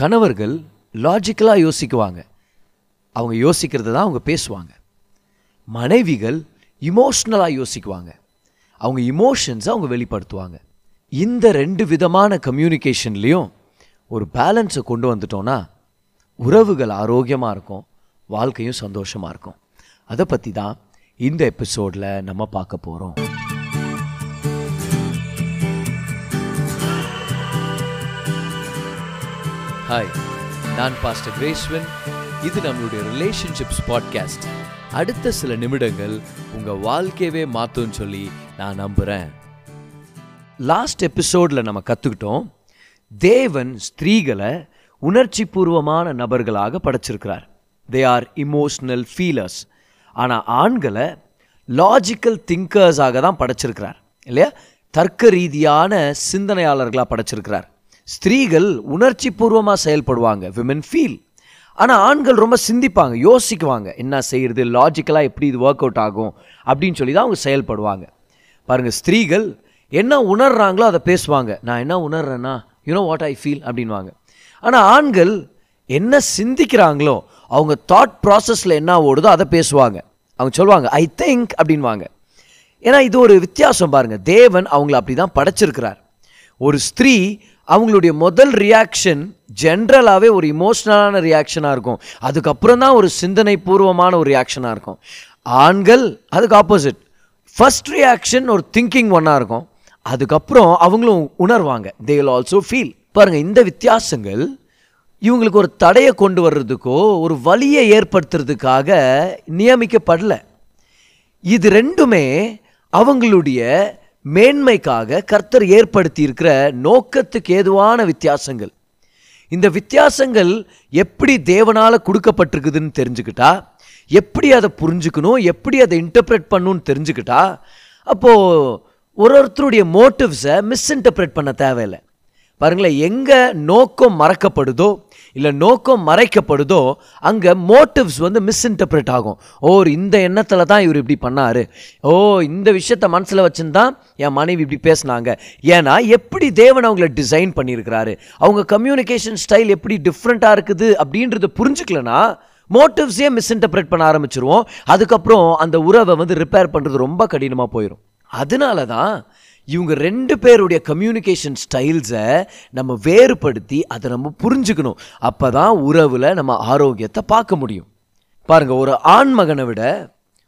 கணவர்கள் லாஜிக்கலாக யோசிக்குவாங்க. அவங்க யோசிக்கிறது தான் அவங்க பேசுவாங்க. மனைவிகள் இமோஷ்னலாக யோசிக்குவாங்க. அவங்க இமோஷன்ஸை அவங்க வெளிப்படுத்துவாங்க. இந்த ரெண்டு விதமான கம்யூனிகேஷன்லேயும் ஒரு பேலன்ஸை கொண்டு வந்துட்டோன்னா உறவுகள் ஆரோக்கியமாக இருக்கும் வாழ்க்கையும் சந்தோஷமாக இருக்கும். அதை பற்றி தான் இந்த எபிசோடில் நம்ம பார்க்க போகிறோம் ஹாய் நான் பாஸ்டர் கிரேஸ்வன் இது நம்மளுடைய ரிலேஷன்ஷிப்ஸ் பாட்காஸ்ட் அடுத்த சில நிமிடங்கள் உங்கள் வாழ்க்கையவே மாற்றும்னு சொல்லி நான் நம்புகிறேன் லாஸ்ட் எபிசோடில் நம்ம கற்றுக்கிட்டோம் தேவன் ஸ்திரீகளை உணர்ச்சி பூர்வமான நபர்களாக படைச்சிருக்கிறார். தே ஆர் இமோஷ்னல் ஃபீலர்ஸ் ஆனால் ஆண்களை லாஜிக்கல் திங்கர்ஸாக தான் படைச்சிருக்கிறார். இல்லையா? தர்க்க ரீதியான சிந்தனையாளர்களாக படைச்சிருக்கிறார். ஸ்திரீகள் உணர்ச்சி பூர்வமாக செயல்படுவாங்க விமன் ஃபீல் ஆனால் ஆண்கள் ரொம்ப சிந்திப்பாங்க யோசிக்குவாங்க என்ன செய்கிறது லாஜிக்கலாக எப்படி இது ஒர்க் அவுட் ஆகும் அப்படின்னு சொல்லி தான் அவங்க செயல்படுவாங்க. பாருங்கள் ஸ்திரீகள் என்ன உணர்றாங்களோ அதை பேசுவாங்க நான் என்ன உணர்றேன்னா you know what I feel அப்படின்வாங்க ஆனால் ஆண்கள் என்ன சிந்திக்கிறாங்களோ அவங்க தாட் ப்ராசஸில் என்ன ஓடுதோ அதை பேசுவாங்க. அவங்க சொல்லுவாங்க ஐ திங்க் அப்படின்வாங்க ஏன்னா இது ஒரு வித்தியாசம் பாருங்கள் தேவன் அவங்கள அப்படி தான் படைச்சிருக்கிறார். ஒரு ஸ்திரீ அவங்களுடைய முதல் ரியாக்ஷன் ஜென்ரலாகவே ஒரு இமோஷ்னலான ரியாக்ஷனாக இருக்கும். அதுக்கப்புறம் தான் ஒரு சிந்தனை பூர்வமான ஒரு ரியாக்ஷனாக இருக்கும். ஆண்கள் அதுக்கு ஆப்போசிட் ஃபஸ்ட் ரியாக்ஷன் ஒரு திங்கிங் ஒன்றா இருக்கும். அதுக்கப்புறம் அவங்களும் உணர்வாங்க. தே வில் ஆல்சோ ஃபீல் பாருங்கள் இந்த வித்தியாசங்கள் இவங்களுக்கு ஒரு தடையை கொண்டு வர்றதுக்கோ ஒரு வழியை ஏற்படுத்துறதுக்காக நியமிக்கப்படலை. இது ரெண்டுமே அவங்களுடைய மேன்மைக்காக கர்த்தர் ஏற்படுத்தி இருக்கிற நோக்கத்துக்கு ஏதுவான வித்தியாசங்கள். இந்த வித்தியாசங்கள் எப்படி தேவனால் கொடுக்கப்பட்டிருக்குதுன்னு தெரிஞ்சுக்கிட்டா எப்படி அதை புரிஞ்சுக்கணும் எப்படி அதை இன்டர்பிரேட் பண்ணணும்னு தெரிஞ்சுக்கிட்டா அப்போது ஒரு ஒருத்தருடைய மோட்டிவ்ஸை மிஸ்இன்டர்பிரேட் பண்ண தேவையில்லை. பாருங்களேன் எங்கே நோக்கம் மறக்கப்படுதோ இல்லை நோக்கம் மறைக்கப்படுதோ அங்கே மோட்டிவ்ஸ் வந்து மிஸ்இன்டர்பிரேட் ஆகும். ஓ இந்த எண்ணத்தில் தான் இவர் இப்படி பண்ணார். ஓ இந்த விஷயத்த மனசில் வச்சுருந்தான் என் மனைவி இப்படி பேசுனாங்க. ஏன்னா எப்படி தேவன் அவங்கள டிசைன் பண்ணியிருக்கிறாரு? அவங்க கம்யூனிகேஷன் ஸ்டைல் எப்படி டிஃப்ரெண்ட்டாக இருக்குது அப்படின்றத புரிஞ்சுக்கலனா மோட்டிவ்ஸே மிஸ்இன்டர்பிரேட் பண்ண ஆரம்பிச்சிருவோம். அதுக்கப்புறம் அந்த உறவை வந்து ரிப்பேர் பண்ணுறது ரொம்ப கடினமாக போயிடும் அதனால தான் இவங்க ரெண்டு பேருடைய கம்யூனிகேஷன் ஸ்டைல்ஸை நம்ம வேறுபடுத்தி அதை நம்ம புரிஞ்சுக்கணும். அப்போ தான் உறவில் நம்ம ஆரோக்கியத்தை பார்க்க முடியும். பாருங்கள் ஒரு ஆண் மகனை விட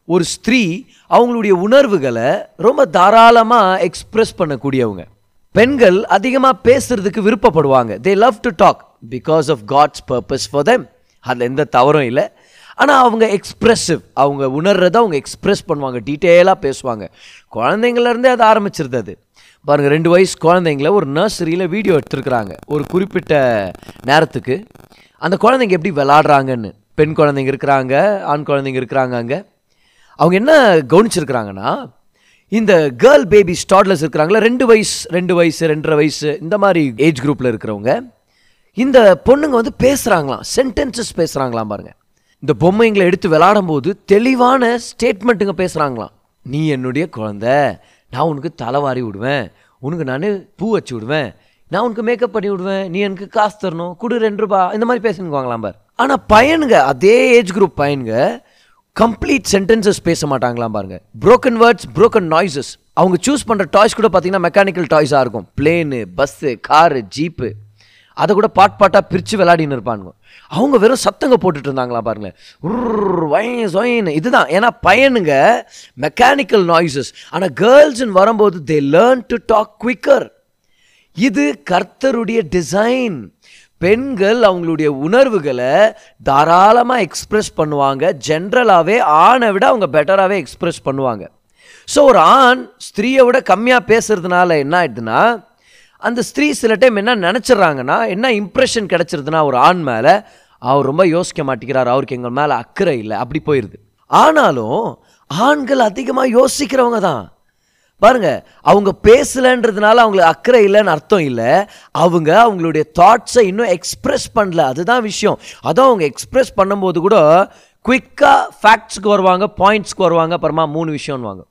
ஒரு ஸ்திரீ அவங்களுடைய உணர்வுகளை ரொம்ப தாராளமாக எக்ஸ்ப்ரெஸ் பண்ணக்கூடியவங்க. பெண்கள் அதிகமாக பேசுறதுக்கு விருப்பப்படுவாங்க. They love to talk because of God's purpose for them அதில் எந்த தவறும் இல்லை. ஆனால் அவங்க எக்ஸ்ப்ரெசிவ் அவங்க உணர்றதை அவங்க எக்ஸ்ப்ரெஸ் பண்ணுவாங்க டீட்டெயிலாக பேசுவாங்க. குழந்தைங்கள்லேருந்தே அது ஆரம்பிச்சிருது அது. பாருங்கள் ரெண்டு வயசு குழந்தைங்கள ஒரு நர்சரியில் வீடியோ எடுத்துருக்குறாங்க ஒரு குறிப்பிட்ட நேரத்துக்கு. அந்த குழந்தைங்க எப்படி விளாடுறாங்கன்னு? பெண் குழந்தைங்க இருக்கிறாங்க ஆண் குழந்தைங்க இருக்கிறாங்க அங்கே. அவங்க என்ன கவனிச்சிருக்கிறாங்கன்னா இந்த கேர்ள் பேபி ஸ்டாட்லஸ் இருக்கிறாங்களா ரெண்டு வயசு ரெண்டு வயசு ரெண்டரை வயசு இந்த மாதிரி ஏஜ் குரூப்பில் இருக்கிறவங்க இந்த பொண்ணுங்க வந்து பேசுகிறாங்களாம் சென்டென்சஸ் பேசுகிறாங்களாம் பாருங்கள் இந்த பொம்மைங்களை எடுத்து விளாடும் போது தெளிவான ஸ்டேட்மெண்ட்டுங்க பேசுகிறாங்களாம் நீ என்னுடைய குழந்த. நான் உனக்கு தலைவாரி விடுவேன். உனக்கு நான் பூ வச்சு விடுவேன். நான் உனக்கு மேக்கப் பண்ணி விடுவேன். நீ எனக்கு காசு தரணும். கொடு ரெண்டு ரூபா. இந்த மாதிரி பேசுனுக்குவாங்களாம் பார். ஆனால் பையனுங்க அதே ஏஜ் குரூப் பையனுங்க கம்ப்ளீட் சென்டென்சஸ் பேச மாட்டாங்களாம் பாருங்க. ப்ரோக்கன் வேர்ட்ஸ் ப்ரோக்கன் நாய்ஸஸ் அவங்க சூஸ் பண்ணுற டாய்ஸ் கூட பார்த்தீங்கன்னா மெக்கானிக்கல் டாய்ஸாக இருக்கும். பிளேனு பஸ்ஸு காரு ஜீப்பு அதை கூட பாட் பாட்டாக பிரித்து விளையாடின்னு இருப்பானுங்க. அவங்க வெறும் சத்தங்க போட்டுட்டு இருந்தாங்களா பாருங்களேன். உர்ர், வயன், இதுதான். ஏன்னா பையனுங்க மெக்கானிக்கல் நாய்ஸஸ் ஆனால் கேர்ள்ஸ்ன்னு வரும்போது they learn to talk quicker இது கர்த்தருடைய டிசைன் பெண்கள் அவங்களுடைய உணர்வுகளை தாராளமாக எக்ஸ்ப்ரெஸ் பண்ணுவாங்க. ஜென்ரலாகவே ஆணை விட அவங்க பெட்டராகவே எக்ஸ்ப்ரெஸ் பண்ணுவாங்க. ஸோ ஒரு ஆண் ஸ்திரீயை விட கம்மியாக பேசுறதுனால என்ன ஆயிடுதுன்னா அந்த ஸ்திரீ சில டைம் என்ன நினச்சிட்றாங்கன்னா என்ன இம்ப்ரெஷன் கிடச்சிருதுன்னா ஒரு ஆண் மேலே அவர் ரொம்ப யோசிக்க மாட்டேங்கிறார் அவருக்கு எங்கள் மேலே அக்கறை இல்லை. அப்படி போயிடுது ஆனாலும் ஆண்கள் அதிகமாக யோசிக்கிறவங்க தான். பாருங்க அவங்க பேசலன்றதுனால அவங்களுக்கு அக்கறை இல்லைன்னு அர்த்தம் இல்லை. அவங்க அவங்களுடைய தாட்ஸை இன்னும் எக்ஸ்ப்ரெஸ் பண்ணல. அதுதான் விஷயம். அதான் அவங்க எக்ஸ்ப்ரெஸ் பண்ணும்போது கூட குயிக்காக ஃபேக்ட்ஸ்க்கு வருவாங்க பாயிண்ட்ஸ்க்கு வருவாங்க அப்புறமா மூணு விஷயம்னுவாங்க.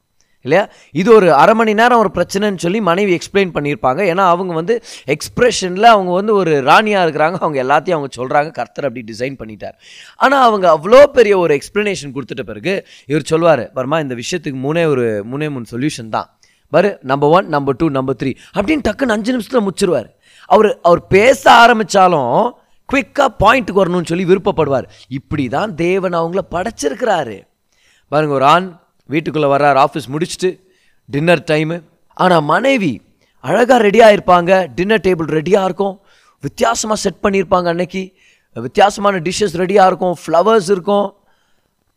இல்லையா? இது ஒரு அரை மணி நேரம் ஒரு பிரச்சனைன்னு சொல்லி மனைவி எக்ஸ்பிளைன் பண்ணியிருப்பாங்க. ஏன்னா அவங்க வந்து எக்ஸ்ப்ரெஷனில் அவங்க வந்து ஒரு ராணியாக இருக்கிறாங்க. அவங்க எல்லாத்தையும் அவங்க சொல்கிறாங்க கர்த்தர் அப்படி டிசைன் பண்ணிட்டார். ஆனால் அவங்க அவ்வளோ பெரிய ஒரு எக்ஸ்ப்ளனேஷன் கொடுத்துட்ட பிறகு இவர் சொல்வார் பர்மா இந்த விஷயத்துக்கு மூணே ஒரு மூணே மூணு சொல்யூஷன் தான். பாரு number one number two number three அப்படின்னு டக்குன்னு அஞ்சு நிமிஷத்தில் முச்சிருவார் அவர் அவர் பேச ஆரம்பித்தாலும் குவிக்காக பாயிண்ட்டுக்கு வரணும்னு சொல்லி விருப்பப்படுவார். இப்படி தான் தேவன் அவங்கள படைச்சிருக்கிறாரு. பாருங்க ஒரு ஆண் வீட்டுக்குள்ளே வர்றார் ஆஃபீஸ் முடிச்சுட்டு டின்னர் டைமு ஆனால் மனைவி அழகாக ரெடியாக இருப்பாங்க டின்னர் டேபிள் ரெடியாக இருக்கும் வித்தியாசமாக செட் பண்ணியிருப்பாங்க அன்னைக்கு. வித்தியாசமான டிஷ்ஷஸ் ரெடியாக இருக்கும் ஃப்ளவர்ஸ் இருக்கும்.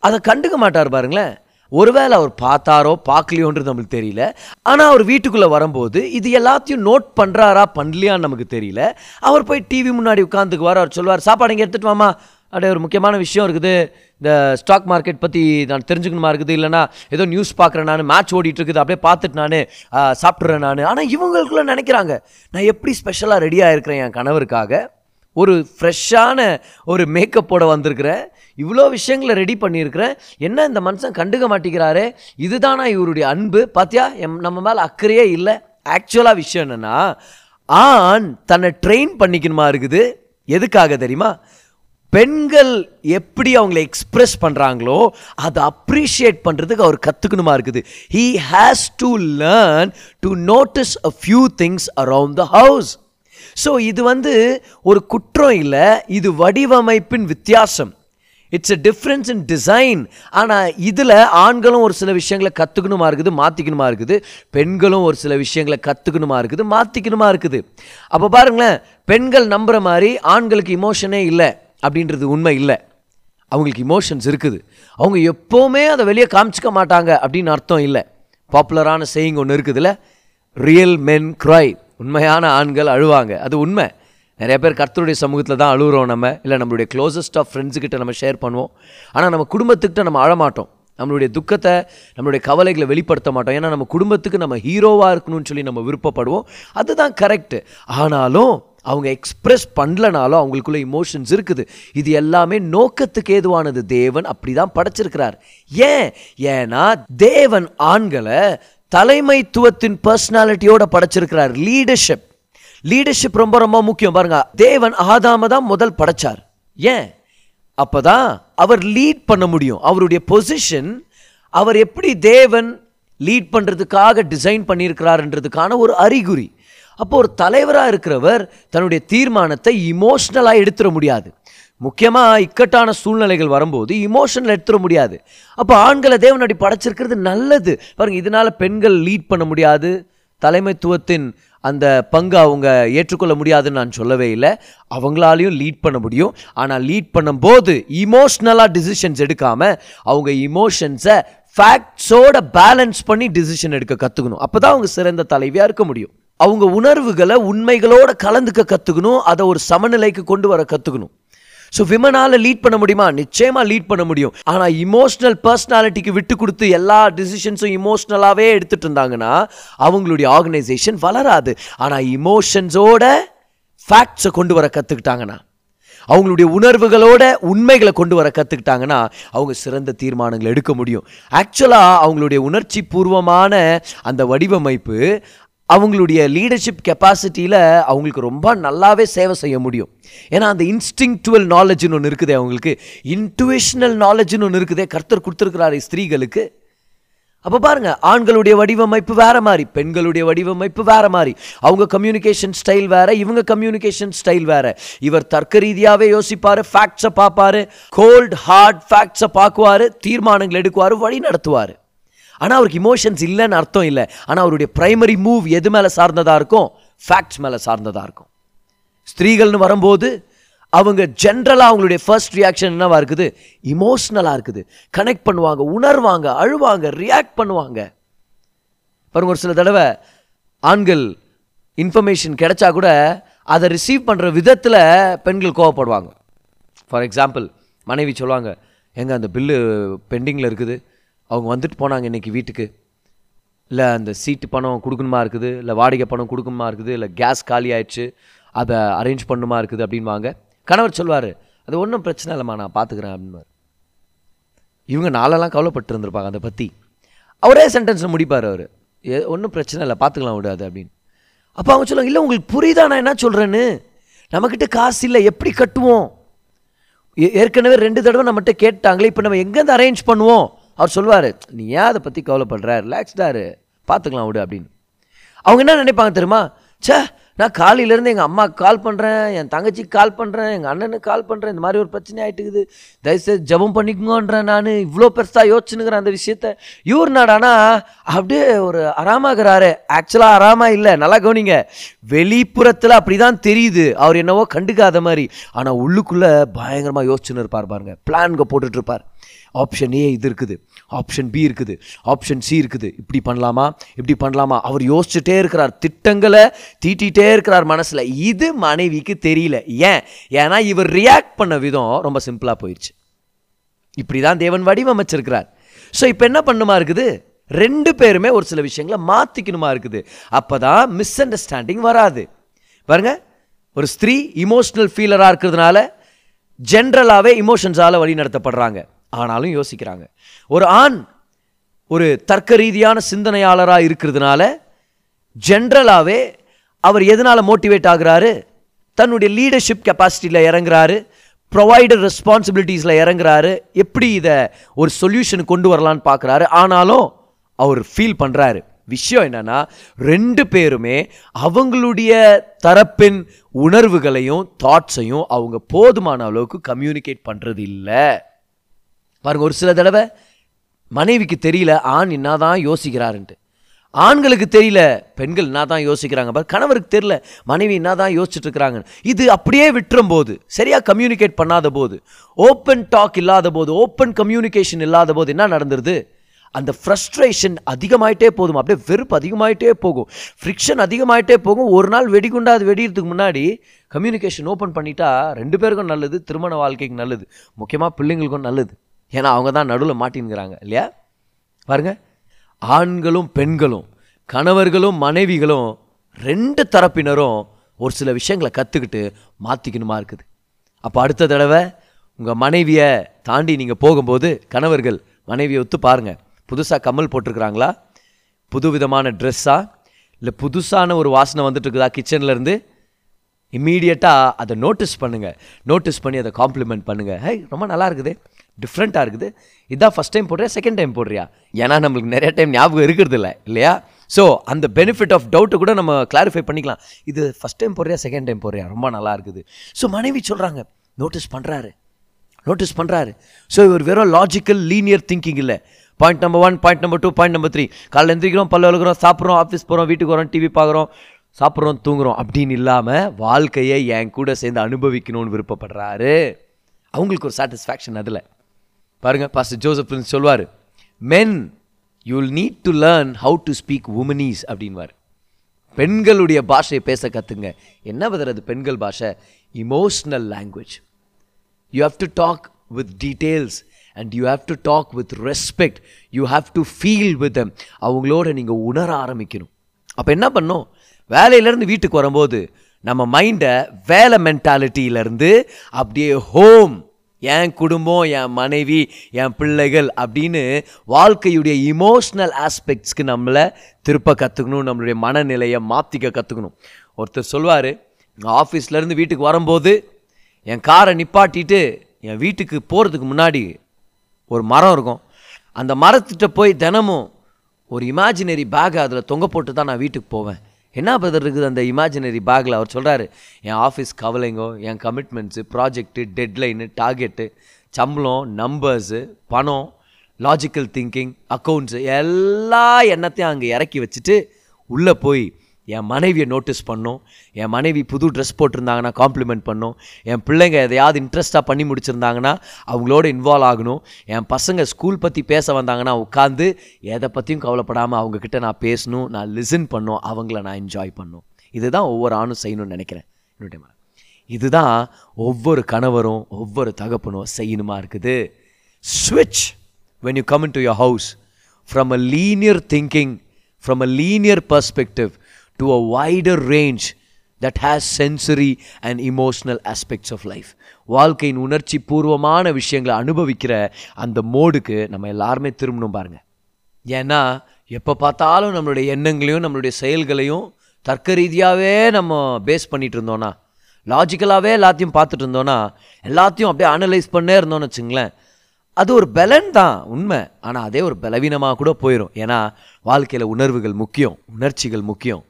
அதை கண்டுக்க மாட்டார் பாருங்களேன். ஒருவேளை அவர் பார்த்தாரோ பார்க்கலையோன்றது நம்மளுக்கு தெரியல. ஆனால் அவர் வீட்டுக்குள்ளே வரும்போது இது எல்லாத்தையும் நோட் பண்ணுறாரா பண்ணலையான்னு நமக்கு தெரியல. அவர் போய் டிவி முன்னாடி உட்காந்துக்குவார் அவர் சொல்லுவார் சாப்பாடு இங்கே எடுத்துகிட்டு வாமா அப்படியே ஒரு முக்கியமான விஷயம் இருக்குது. இந்த ஸ்டாக் மார்க்கெட் பற்றி நான் தெரிஞ்சுக்கணுமா இருக்குது? இல்லைனா ஏதோ நியூஸ் பார்க்குறேன் நான் மேட்ச் ஓடிட்டு இருக்குது அப்படியே பார்த்துட்டு நான் சாப்பிட்றேன் நான். ஆனால் இவங்களுக்குள்ள நினைக்கிறாங்க நான் எப்படி ஸ்பெஷலாக ரெடியாக இருக்கிறேன் என் கணவருக்காக? ஒரு ஃப்ரெஷ்ஷான ஒரு மேக்கப்போட வந்திருக்கிறேன். இவ்வளோ விஷயங்களை ரெடி பண்ணியிருக்கிறேன். என்ன இந்த மனுஷன் கண்டுக்க மாட்டேங்கிறாரு? இதுதானா இவருடைய அன்பு? பார்த்தியா எம் நம்ம மேலே அக்கறையே இல்லை. ஆக்சுவலாக விஷயம் என்னென்னா ஆண் தன்னை ட்ரெயின் பண்ணிக்கணுமா இருக்குது? எதுக்காக தெரியுமா? பெண்கள் எப்படி அவங்கள எக்ஸ்ப்ரெஸ் பண்ணுறாங்களோ அதை அப்ரிஷியேட் பண்ணுறதுக்கு அவர் கற்றுக்கணுமா இருக்குது. He has to learn to notice a few things around the house so இது வந்து ஒரு குற்றம் இல்லை இது வடிவமைப்பின் வித்தியாசம். It's a difference in design ஆனால் இதில் ஆண்களும் ஒரு சில விஷயங்களை கற்றுக்கணுமா இருக்குது மாற்றிக்கணுமா இருக்குது. பெண்களும் ஒரு சில விஷயங்களை கற்றுக்கணுமா இருக்குது மாற்றிக்கணுமா இருக்குது. அப்போ பாருங்களேன் பெண்கள் நம்புகிற மாதிரி ஆண்களுக்கு இமோஷனே இல்லை. அப்படின்றது உண்மை இல்லை. அவங்களுக்கு இமோஷன்ஸ் இருக்குது. அவங்க எப்போவுமே அதை வெளியே காமிச்சிக்க மாட்டாங்க அப்படின்னு அர்த்தம் இல்லை. பாப்புலரான செய்யிங் ஒன்று இருக்குதுல்ல ரியல் மென் க்ரை உண்மையான ஆண்கள் அழுவாங்க. அது உண்மை. நிறைய பேர் கர்த்தருடைய சமூகத்தில் தான் அழுகுறோம் நம்ம. இல்லை நம்மளுடைய க்ளோசஸ்ட் ஆஃப் ஃப்ரெண்ட்ஸுக்கிட்ட நம்ம ஷேர் பண்ணுவோம். ஆனால் நம்ம குடும்பத்துக்கிட்ட நம்ம அழமாட்டோம். நம்மளுடைய துக்கத்தை நம்மளுடைய கவலைகளை வெளிப்படுத்த மாட்டோம். ஏன்னா நம்ம குடும்பத்துக்கு நம்ம ஹீரோவாக இருக்கணும்னு சொல்லி நம்ம விருப்பப்படுவோம். அதுதான் கரெக்டு ஆனாலும் அவங்க எக்ஸ்ப்ரெஸ் பண்ணலனாலும் அவங்களுக்குள்ள இமோஷன்ஸ் இருக்குது. இது எல்லாமே நோக்கத்துக்கு ஏதுவானது. தேவன் அப்படி தான் படைச்சிருக்கிறார். ஏன்? ஏன்னா தேவன் ஆண்களை தலைமைத்துவத்தின் பர்சனாலிட்டியோட படைச்சிருக்கிறார். லீடர்ஷிப் லீடர்ஷிப் ரொம்ப ரொம்ப முக்கியம். பாருங்க தேவன் ஆதாம தான் முதல் படைச்சார். ஏன்? அப்போதான் அவர் லீட் பண்ண முடியும். அவருடைய பொசிஷன் அவர் எப்படி தேவன் லீட் பண்ணுறதுக்காக டிசைன் பண்ணியிருக்கிறாருன்றதுக்கான ஒரு அறிகுறி. அப்போ ஒரு தலைவராக இருக்கிறவர் தன்னுடைய தீர்மானத்தை இமோஷ்னலாக எடுத்துட முடியாது. முக்கியமாக இக்கட்டான சூழ்நிலைகள் வரும்போது இமோஷனில் எடுத்துட முடியாது. அப்போ ஆண்களை தேவனடி படைச்சிருக்கிறது நல்லது. பாருங்கள் இதனால் பெண்கள் லீட் பண்ண முடியாது. தலைமைத்துவத்தின் அந்த பங்கு அவங்க ஏற்றுக்கொள்ள முடியாதுன்னு நான் சொல்லவே இல்லை. அவங்களாலையும் லீட் பண்ண முடியும். ஆனால் லீட் பண்ணும்போது இமோஷ்னலாக டிசிஷன்ஸ் எடுக்காமல் அவங்க இமோஷன்ஸை ஃபேக்ட்ஸோட பேலன்ஸ் பண்ணி டிசிஷன் எடுக்க கற்றுக்கணும் அப்போ தான் அவங்க சிறந்த தலைவியாக இருக்க முடியும். அவங்க உணர்வுகளை உண்மைகளோடு கலந்துக்க கற்றுக்கணும் அதை ஒரு சமநிலைக்கு கொண்டு வர கற்றுக்கணும் ஸோ விமனால் லீட் பண்ண முடியுமா? நிச்சயமாக லீட் பண்ண முடியும். ஆனால் இமோஷ்னல் பர்சனாலிட்டிக்கு விட்டு கொடுத்து எல்லா டிசிஷன்ஸும் இமோஷ்னலாகவே எடுத்துகிட்டு இருந்தாங்கன்னா அவங்களுடைய ஆர்கனைசேஷன் வளராது. ஆனால் இமோஷன்ஸோட ஃபேக்ட்ஸை கொண்டு வர கற்றுக்கிட்டாங்கன்னா அவங்களுடைய உணர்வுகளோட உண்மைகளை கொண்டு வர கற்றுக்கிட்டாங்கன்னா அவங்க சிறந்த தீர்மானங்களை எடுக்க முடியும். ஆக்சுவலாக அவங்களுடைய உணர்ச்சி பூர்வமான அந்த வடிவமைப்பு அவங்களுடைய லீடர்ஷிப் கெப்பாசிட்டியில் அவங்களுக்கு ரொம்ப நல்லாவே சேவை செய்ய முடியும். ஏன்னா அந்த இன்ஸ்டிங்டுவல் நாலேஜ்னு ஒன்று இருக்குது அவங்களுக்கு. இன்டுவேஷனல் நாலேஜ்னு ஒன்று இருக்குதே. கர்த்தர் கொடுத்துருக்கிறாரு ஸ்திரீகளுக்கு. அப்போ பாருங்க ஆண்களுடைய வடிவமைப்பு வேற மாதிரி பெண்களுடைய வடிவமைப்பு வேற மாதிரி. அவங்க கம்யூனிகேஷன் ஸ்டைல் வேற இவங்க கம்யூனிகேஷன் ஸ்டைல் வேற. இவர் தர்க்க ரீதியாகவே யோசிப்பார் ஃபேக்ட்ஸை பார்ப்பாரு கோல்ட் ஹார்ட் ஃபேக்ட்ஸை பார்க்குவாரு தீர்மானங்கள் எடுக்குவார் வழி நடத்துவார். ஆனால் அவருக்கு இமோஷன்ஸ் இல்லைன்னு அர்த்தம் இல்லை. ஆனால் அவருடைய ப்ரைமரி மூவ் எது மேலே சார்ந்ததாக இருக்கும்? ஃபேக்ட்ஸ் மேலே சார்ந்ததாக இருக்கும். ஸ்திரீகள்னு வரும்போது அவங்க ஜென்ரலாக அவங்களுடைய ஃபர்ஸ்ட் ரியாக்ஷன் என்னவாக இருக்குது? இமோஷ்னலாக இருக்குது. கனெக்ட் பண்ணுவாங்க உணர்வாங்க அழுவாங்க ரியாக்ட் பண்ணுவாங்க. பாருங்க ஒரு சில தடவை ஆண்கள் இன்ஃபர்மேஷன் கிடைச்சா கூட அதை ரிசீவ் பண்ணுற விதத்தில் பெண்கள் கோவப்படுவாங்க. ஃபார் எக்ஸாம்பிள் மனைவி சொல்லுவாங்க எங்கே அந்த பில்லு பெண்டிங்கில் இருக்குது. அவங்க வந்துட்டு போனாங்க இன்னைக்கு வீட்டுக்கு. இல்லை அந்த சீட்டு பணம் கொடுக்கணுமா இருக்குது? இல்லை வாடகை பணம் கொடுக்கணுமா இருக்குது? இல்லை கேஸ் காலி ஆயிடுச்சு. அதை அரேஞ்ச் பண்ணுமா இருக்குது அப்படின்வாங்க கணவர் சொல்வார் அது ஒன்றும் பிரச்சனை இல்லைம்மா நான் பார்த்துக்கிறேன் அப்படின்வார் இவங்க நாளெல்லாம் கவலைப்பட்டு இருந்திருப்பாங்க அதை பற்றி அவரே சென்டென்ஸில் முடிப்பார் அவர். ஏ ஒன்றும் பிரச்சனை இல்லை பார்த்துக்கலாம் விடாது அப்படின்னு. அப்போ அவங்க சொல்லுவாங்க இல்லை உங்களுக்கு புரியுதா நான் என்ன சொல்கிறேன்னு நம்மக்கிட்ட காசு இல்லை எப்படி கட்டுவோம்? ஏ- ஏற்கனவே ரெண்டு தடவை நம்மகிட்ட கேட்டாங்களே இப்போ நம்ம எங்கேருந்து அரேஞ்ச் பண்ணுவோம்? அவர் சொல்லுவார் நீ ஏன் அதை பற்றி கவலைப்படுற? ரிலாக்ஸ்டாரு பார்த்துக்கலாம் விடு அப்படின்னு. அவங்க என்ன நினைப்பாங்க தெரியுமா? ச்சே நான் காலையிலேருந்து எங்கள் அம்மாவுக்கு கால் பண்ணுறேன் என் தங்கச்சிக்கு கால் பண்ணுறேன் எங்கள் அண்ணனுக்கு கால் பண்ணுறேன் இந்த மாதிரி ஒரு பிரச்சனை ஆகிட்டுக்குது தயவுசெய்து ஜெபம் பண்ணிக்கோன்றேன் நான். இவ்வளோ பெருசாக யோசிச்சுனுக்கிறேன் அந்த விஷயத்த. இவர் நாடானா அப்படியே ஒரு அறாமாகிறாரு ஆக்சுவலாக அறாமா இல்லை. நல்லா கவனிங்க. வெளிப்புறத்தில் அப்படி தான் தெரியுது. அவர் என்னவோ கண்டுக்காத மாதிரி. ஆனால் உள்ளுக்குள்ளே பயங்கரமாக யோசிச்சுன்னு இருப்பார் பாருங்க. பிளான்க போட்டுட்ருப்பார் ஆப்ஷன் ஏ இது இருக்குது. ஆப்ஷன் பி இருக்குது. ஆப்ஷன் சி இருக்குது. இப்படி பண்ணலாமா? இப்படி பண்ணலாமா? அவர் யோசிச்சுட்டே இருக்கிறார். திட்டங்களை தீட்டிகிட்டே இருக்கிறார் மனசில். இது மனைவிக்கு தெரியல. ஏன்? ஏன்னா இவர் ரியாக்ட் பண்ண விதம் ரொம்ப சிம்பிளாக போயிடுச்சு இப்படி தான் தேவன் வடிவமைச்சிருக்கிறார். ஸோ இப்போ என்ன பண்ணுமா இருக்குது? ரெண்டு பேருமே ஒரு சில விஷயங்களை மாற்றிக்கணுமா இருக்குது. அப்போ தான் மிஸ் அண்டர்ஸ்டாண்டிங் வராது. பாருங்க. ஒரு ஸ்திரீ இமோஷனல் ஃபீலராக இருக்கிறதுனால ஜென்ரலாகவே இமோஷன்ஸால் வழி நடத்தப்படுறாங்க. ஆனாலும் யோசிக்கிறாங்க. ஒரு ஆண் ஒரு தர்க்க ரீதியான சிந்தனையாளராக இருக்கிறதுனால ஜென்ரலாகவே அவர் எதனால் மோட்டிவேட் ஆகுறாரு? தன்னுடைய லீடர்ஷிப் கெப்பாசிட்டியில் இறங்குறாரு. ப்ரொவைடர் ரெஸ்பான்சிபிலிட்டிஸில் இறங்குறாரு. எப்படி இதை ஒரு சொல்யூஷன் கொண்டு வரலான்னு பார்க்குறாரு ஆனாலும் அவர் ஃபீல் பண்ணுறாரு விஷயம் என்னென்னா ரெண்டு பேருமே அவங்களுடைய தரப்பின் உணர்வுகளையும் தாட்ஸையும் அவங்க போதுமான அளவுக்கு கம்யூனிகேட் பண்ணுறது இல்லை பாருங்க ஒரு சில தடவை மனைவிக்கு தெரியல ஆண் என்னதான் யோசிக்கிறாருன்ட்டு. ஆண்களுக்கு தெரியல பெண்கள் என்ன தான் யோசிக்கிறாங்க. பாரு கணவருக்கு தெரியல மனைவி என்ன தான் யோசிச்சுட்டு இருக்கிறாங்க இது அப்படியே விட்டுரும் போது சரியாக கம்யூனிகேட் பண்ணாத போது ஓப்பன் டாக் இல்லாத போது ஓப்பன் கம்யூனிகேஷன் இல்லாத போது என்ன நடந்துருது? அந்த ஃப்ரஸ்ட்ரேஷன் அதிகமாயிட்டே போதும். அப்படியே வெறுப்பு அதிகமாயிட்டே போகும். ஃப்ரிக்ஷன் அதிகமாயிட்டே போகும். ஒரு நாள் வெடிகுண்டா அது வெடிக்கிறதுக்கு முன்னாடி கம்யூனிகேஷன் ஓப்பன் பண்ணிட்டா ரெண்டு பேருக்கும் நல்லது திருமண வாழ்க்கைக்கு நல்லது. முக்கியமாக பிள்ளைங்களுக்கும் நல்லது. ஏன்னா அவங்க தான் நடுவில் மாட்டின்னுங்கிறாங்க இல்லையா? பாருங்க. ஆண்களும் பெண்களும் கணவர்களும் மனைவிகளும் ரெண்டு தரப்பினரும் ஒரு சில விஷயங்களை கற்றுக்கிட்டு மாற்றிக்கணுமா இருக்குது? அப்போ அடுத்த தடவை உங்கள் மனைவியை தாண்டி நீங்கள் போகும்போது கணவர்கள் மனைவியை ஒத்து பாருங்கள் புதுசாக கம்மல் போட்டிருக்கிறாங்களா? புது விதமான ட்ரெஸ்ஸா இல்லை புதுசான ஒரு வாசனை வந்துட்டுருக்குதா கிச்சன்லேருந்து இம்மீடியட்டாக அதை நோட்டீஸ் பண்ணுங்கள் நோட்டீஸ் பண்ணி அதை காம்ப்ளிமெண்ட் பண்ணுங்கள் ஹே ரொம்ப நல்லா இருக்குது. டிஃப்ரெண்ட்டாக இருக்குது. இதான் ஃபஸ்ட் டைம் போடுறியா செகண்ட் டைம் போடுறியா? ஏன்னா நம்மளுக்கு நிறைய டைம் ஞாபகம் இருக்கிறது இல்லை இல்லையா? ஸோ அந்த பெனிஃபிட் ஆஃப் டவுட்டை கூட நம்ம கிளாரிஃபை பண்ணிக்கலாம். இது ஃபஸ்ட் டைம் போடுறியா செகண்ட் டைம் போடுறியா? ரொம்ப நல்லா இருக்குது. ஸோ மனைவி சொல்கிறாங்க நோட்டீஸ் பண்ணுறாரு நோட்டீஸ் பண்ணுறாரு ஸோ இவர் வெறும் லாஜிக்கல் லீனியர் திங்கிங் இல்லை. Point number one point number two point number three காலைல எந்திரிக்கிறோம் பல்ல வளர்க்குறோம் சாப்பிட்றோம் ஆஃபீஸ் போகிறோம் வீட்டுக்கு வரோம் டிவி பார்க்குறோம் சாப்பிட்றோம் தூங்குறோம். அப்படின்னு இல்லாமல் வாழ்க்கையை என் கூட சேர்ந்து அனுபவிக்கணும்னு விருப்பப்படுறாரு. அவங்களுக்கு ஒரு சாட்டிஸ்ஃபேக்ஷன் அதில். பாருங்க பாஸ்டர் ஜோசப் சொல்வார் men you'll need to learn how to speak womanese அப்படின்வார் பெண்களுடைய பாஷையை பேச கற்றுங்க என்ன பதர் அது பெண்கள் பாஷை? Emotional language you have to talk with details and you have to talk with respect you have to feel with them. அவங்களோட நீங்கள் உணர ஆரம்பிக்கணும். அப்போ என்ன பண்ணும் வேலையிலேருந்து வீட்டுக்கு வரும்போது நம்ம மைண்டை வேலை மென்டாலிட்டியிலேருந்து அப்படியே ஹோம் என் குடும்பம் என் மனைவி என் பிள்ளைகள் அப்படின்னு வாழ்க்கையுடைய இமோஷ்னல் ஆஸ்பெக்ட்ஸ்க்கு நம்மளை திருப்ப கற்றுக்கணும் நம்மளுடைய மனநிலையை மாற்றிக்க கற்றுக்கணும் ஒருத்தர் சொல்வார் ஆஃபீஸ்லேருந்து வீட்டுக்கு வரும்போது என் காரை நிப்பாட்டிட்டு என் வீட்டுக்கு போகிறதுக்கு முன்னாடி ஒரு மரம் இருக்கும். அந்த மரத்திட்ட போய் தினமும் ஒரு இமேஜினரி பேக்கை அதில் தொங்க போட்டு தான் நான் வீட்டுக்கு போவேன். என்ன பதர் இருக்குது அந்த இமேஜினரி பேக்கில் அவர் சொல்கிறாரு என் ஆஃபீஸ் கவலைங்கோ என் கமிட்மெண்ட்ஸு ப்ராஜெக்ட்டு டெட்லைனு டார்கெட்டு சம்பளம் நம்பர்ஸு பணம் லாஜிக்கல் திங்கிங் அக்கௌண்ட்ஸு எல்லா எண்ணத்தையும் அங்கே இறக்கி வச்சுட்டு உள்ளே போய் என் மனைவியை நோட்டீஸ் பண்ணும். என் மனைவி புது ட்ரெஸ் போட்டிருந்தாங்கன்னா காம்ப்ளிமெண்ட் பண்ணும். என் பிள்ளைங்க எதையாவது இன்ட்ரெஸ்ட்டாக பண்ணி முடிச்சிருந்தாங்கன்னா அவங்களோட இன்வால்வ் ஆகணும். என் பசங்க ஸ்கூல் பற்றி பேச வந்தாங்கன்னா உட்காந்து எதை பற்றியும் கவலைப்படாமல் அவங்கக்கிட்ட நான் பேசணும் நான் லிசன் பண்ணும் அவங்கள நான் என்ஜாய் பண்ணும். இதுதான் ஒவ்வொரு ஆணும் செய்யணும்னு நினைக்கிறேன். என்னுடைய இதுதான் ஒவ்வொரு கணவரும் ஒவ்வொரு தகப்பனும் செய்யணுமா இருக்குது? ஸ்விட்ச் when you come in to your house from a linear thinking from a linear perspective to a wider range that has sensory and emotional aspects of life வாழ்க்கையின் உணர்ச்சி பூர்வமான விஷயங்களை அனுபவிக்கிற அந்த மோடுக்கு நம்ம எல்லாருமே திரும்பணும் பாருங்கள் ஏன்னா எப்போ பார்த்தாலும் நம்மளுடைய எண்ணங்களையும் நம்மளுடைய செயல்களையும் தர்க்க ரீதியாகவே நம்ம பேஸ் பண்ணிட்டு இருந்தோன்னா லாஜிக்கலாகவே எல்லாத்தையும் பார்த்துட்டு இருந்தோன்னா எல்லாத்தையும் அப்படியே அனலைஸ் பண்ணே இருந்தோம்னு வச்சுங்களேன் அது ஒரு பலன் தான் உண்மை. ஆனால் அதே ஒரு பலவீனமாக கூட போயிடும் ஏன்னா வாழ்க்கையில் உணர்வுகள் முக்கியம் உணர்ச்சிகள் முக்கியம்.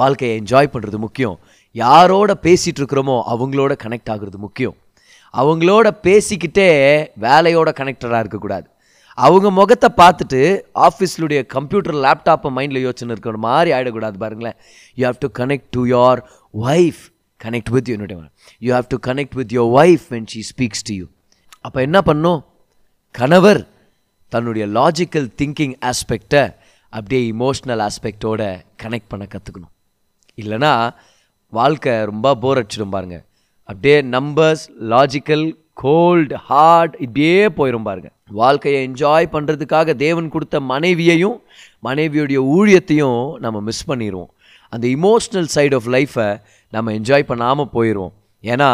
வாழ்க்கையை என்ஜாய் பண்ணுறது முக்கியம். யாரோட பேசிகிட்டு இருக்கிறோமோ அவங்களோட கனெக்ட் ஆகுறது முக்கியம். அவங்களோட பேசிக்கிட்டே வேலையோட கனெக்டடாக இருக்கக்கூடாது. அவங்க முகத்தை பார்த்துட்டு ஆஃபீஸ்லுடைய கம்ப்யூட்டர் லேப்டாப்பை மைண்டில் யோசனை இருக்கிற மாதிரி ஆகிடக்கூடாது பாருங்களேன். You have to connect to your wife connect with என்னுடைய you have to connect with your wife when she speaks to you அப்போ என்ன பண்ணும்? கணவர் தன்னுடைய லாஜிக்கல் திங்கிங் ஆஸ்பெக்டை அப்படியே இமோஷ்னல் ஆஸ்பெக்டோட கனெக்ட் பண்ண கற்றுக்கணும் இல்லைனா வாழ்க்கை ரொம்ப போர் அடிச்சிடும் பாருங்க. அப்படியே நம்பர்ஸ் லாஜிக்கல் கோல்டு ஹார்ட் இப்படியே போயிடும் பாருங்க. வாழ்க்கையை என்ஜாய் பண்ணுறதுக்காக தேவன் கொடுத்த மனைவியையும் மனைவியுடைய ஊழியத்தையும் நம்ம மிஸ் பண்ணிடுவோம் அந்த இமோஷ்னல் சைடு ஆஃப் லைஃப்பை நம்ம என்ஜாய் பண்ணாமல் போயிடுவோம் ஏன்னா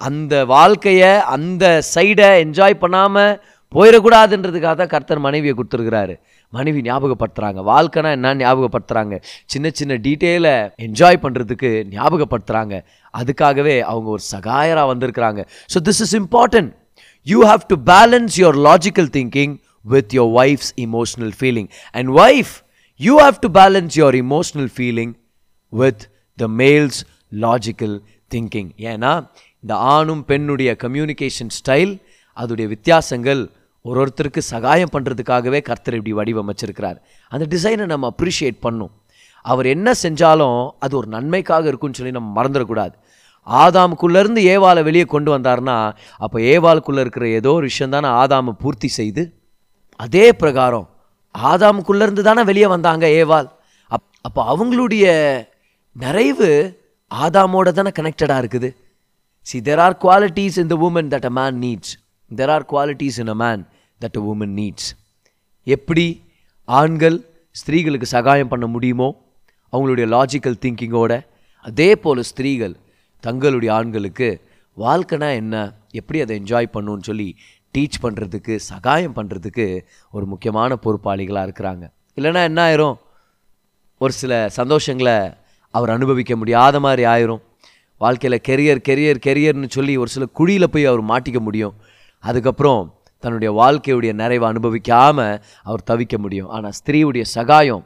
அந்த வாழ்க்கையை அந்த சைடை என்ஜாய் பண்ணாமல் போயிடக்கூடாதுன்றதுக்காக தான் கர்த்தர் மனைவியை கொடுத்துருக்கிறாரு. மனைவி ஞாபகப்படுத்துகிறாங்க வாழ்க்கைனா என்ன ஞாபகப்படுத்துகிறாங்க சின்ன சின்ன டீட்டெயிலை என்ஜாய் பண்ணுறதுக்கு ஞாபகப்படுத்துகிறாங்க அதுக்காகவே அவங்க ஒரு சகாயராக வந்திருக்கிறாங்க. So this is important you have to balance your logical thinking with your wife's emotional feeling and wife you have to balance your emotional feeling with the male's logical thinking ஏன்னா இந்த ஆணும் பெண்ணுடைய கம்யூனிகேஷன் ஸ்டைல் அதோடைய வித்தியாசங்கள் ஒரு ஒருத்தருக்கு சகாயம் பண்ணுறதுக்காகவே கர்த்தர் இப்படி வடிவமைச்சிருக்கிறார். அந்த டிசைனை நம்ம அப்ரிஷியேட் பண்ணும். அவர் என்ன செஞ்சாலும் அது ஒரு நன்மைக்காக இருக்குன்னு சொல்லி நம்ம மறந்துடக்கூடாது. ஆதாமுக்குள்ளேருந்து ஏவாலை வெளியே கொண்டு வந்தார்னா அப்போ ஏவாளுக்குள்ளே இருக்கிற ஏதோ ஒரு விஷயம் தானே ஆதாமை பூர்த்தி செய்து அதே பிரகாரம் ஆதாமுக்குள்ளேருந்து தானே வெளியே வந்தாங்க ஏவால் அப் அப்போ அவங்களுடைய நிறைவு ஆதாமோட தானே கனெக்டடாக இருக்குது. See there are qualities in the woman that a man needs there are qualities in a man that a woman needs எப்படி ஆண்கள் ஸ்திரீகளுக்கு சகாயம் பண்ண முடியுமோ அவங்களுடைய லாஜிக்கல் திங்கிங்கோட அதே போல் ஸ்திரீகள் தங்களுடைய ஆண்களுக்கு வாழ்க்கைனா என்ன எப்படி அதை என்ஜாய் பண்ணணும்னு சொல்லி டீச் பண்ணுறதுக்கு சகாயம் பண்ணுறதுக்கு ஒரு முக்கியமான பொறுப்பாளிகளாக இருக்கிறாங்க. இல்லைன்னா என்ன ஆயிரும்? ஒரு சில சந்தோஷங்களை அவர் அனுபவிக்க முடியாத மாதிரி ஆயிரும். வாழ்க்கையில் கெரியர் கெரியர் கெரியர்னு சொல்லி ஒரு சில குழியில் போய் அவர் மாட்டிக்க முடியும். அதுக்கப்புறம் தன்னுடைய வாழ்க்கையுடைய நிறைவை அனுபவிக்காமல் அவர் தவிக்க முடியும். ஆனால் ஸ்திரீவுடைய சகாயம்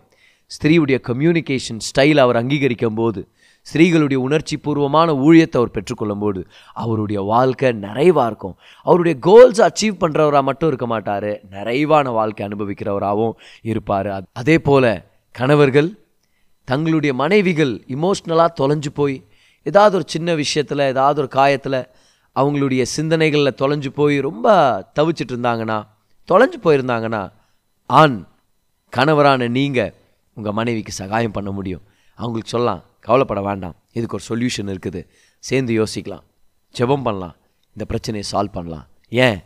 ஸ்திரீவுடைய கம்யூனிகேஷன் ஸ்டைல் அவர் அங்கீகரிக்கும் போது ஸ்திரீகளுடைய உணர்ச்சி பூர்வமான ஊழியத்தை அவர் பெற்றுக்கொள்ளும் போது அவருடைய வாழ்க்கை நிறைவாக இருக்கும். அவருடைய கோல்ஸ் அச்சீவ் பண்ணுறவராக மட்டும் இருக்க மாட்டார். நிறைவான வாழ்க்கை அனுபவிக்கிறவராகவும் இருப்பார். அதே போல் கணவர்கள் தங்களுடைய மனைவிகள் இமோஷ்னலாக தொலைஞ்சு போய் ஏதாவது ஒரு சின்ன விஷயத்தில் ஏதாவது ஒரு காயத்தில் அவங்களுடைய சிந்தனைகளில் தொலைஞ்சு போய் ரொம்ப தவிச்சிட்டு இருந்தாங்கன்னா தொலைஞ்சு போயிருந்தாங்கன்னா ஆண் கணவரான நீங்கள் உங்கள் மனைவிக்கு சகாயம் பண்ண முடியும். அவங்களுக்கு சொல்லலாம் கவலைப்பட வேண்டாம். இதுக்கு ஒரு சொல்யூஷன் இருக்குது. சேர்ந்து யோசிக்கலாம். ஜெபம் பண்ணலாம். இந்த பிரச்சனையை சால்வ் பண்ணலாம். ஏன்?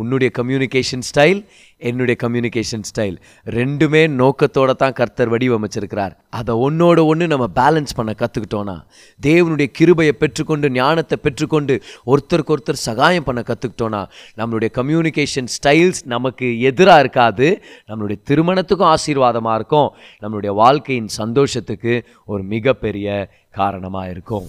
உன்னுடைய கம்யூனிகேஷன் ஸ்டைல் என்னுடைய கம்யூனிகேஷன் ஸ்டைல் ரெண்டுமே நோக்கத்தோட தான் கர்த்தர் வடிவமைச்சிருக்கிறார். அதை ஒன்றோட ஒன்று நம்ம பேலன்ஸ் பண்ண கற்றுக்கிட்டோன்னா தேவனுடைய கிருபையை பெற்றுக்கொண்டு ஞானத்தை பெற்றுக்கொண்டு ஒருத்தருக்கு ஒருத்தர் சகாயம் பண்ண கற்றுக்கிட்டோன்னா நம்மளுடைய கம்யூனிகேஷன் ஸ்டைல்ஸ் நமக்கு எதிராக இருக்காது. நம்மளுடைய திருமணத்துக்கும் ஆசீர்வாதமாக இருக்கும். நம்மளுடைய வாழ்க்கையின் சந்தோஷத்துக்கு ஒரு மிகப்பெரிய காரணமாக இருக்கும்.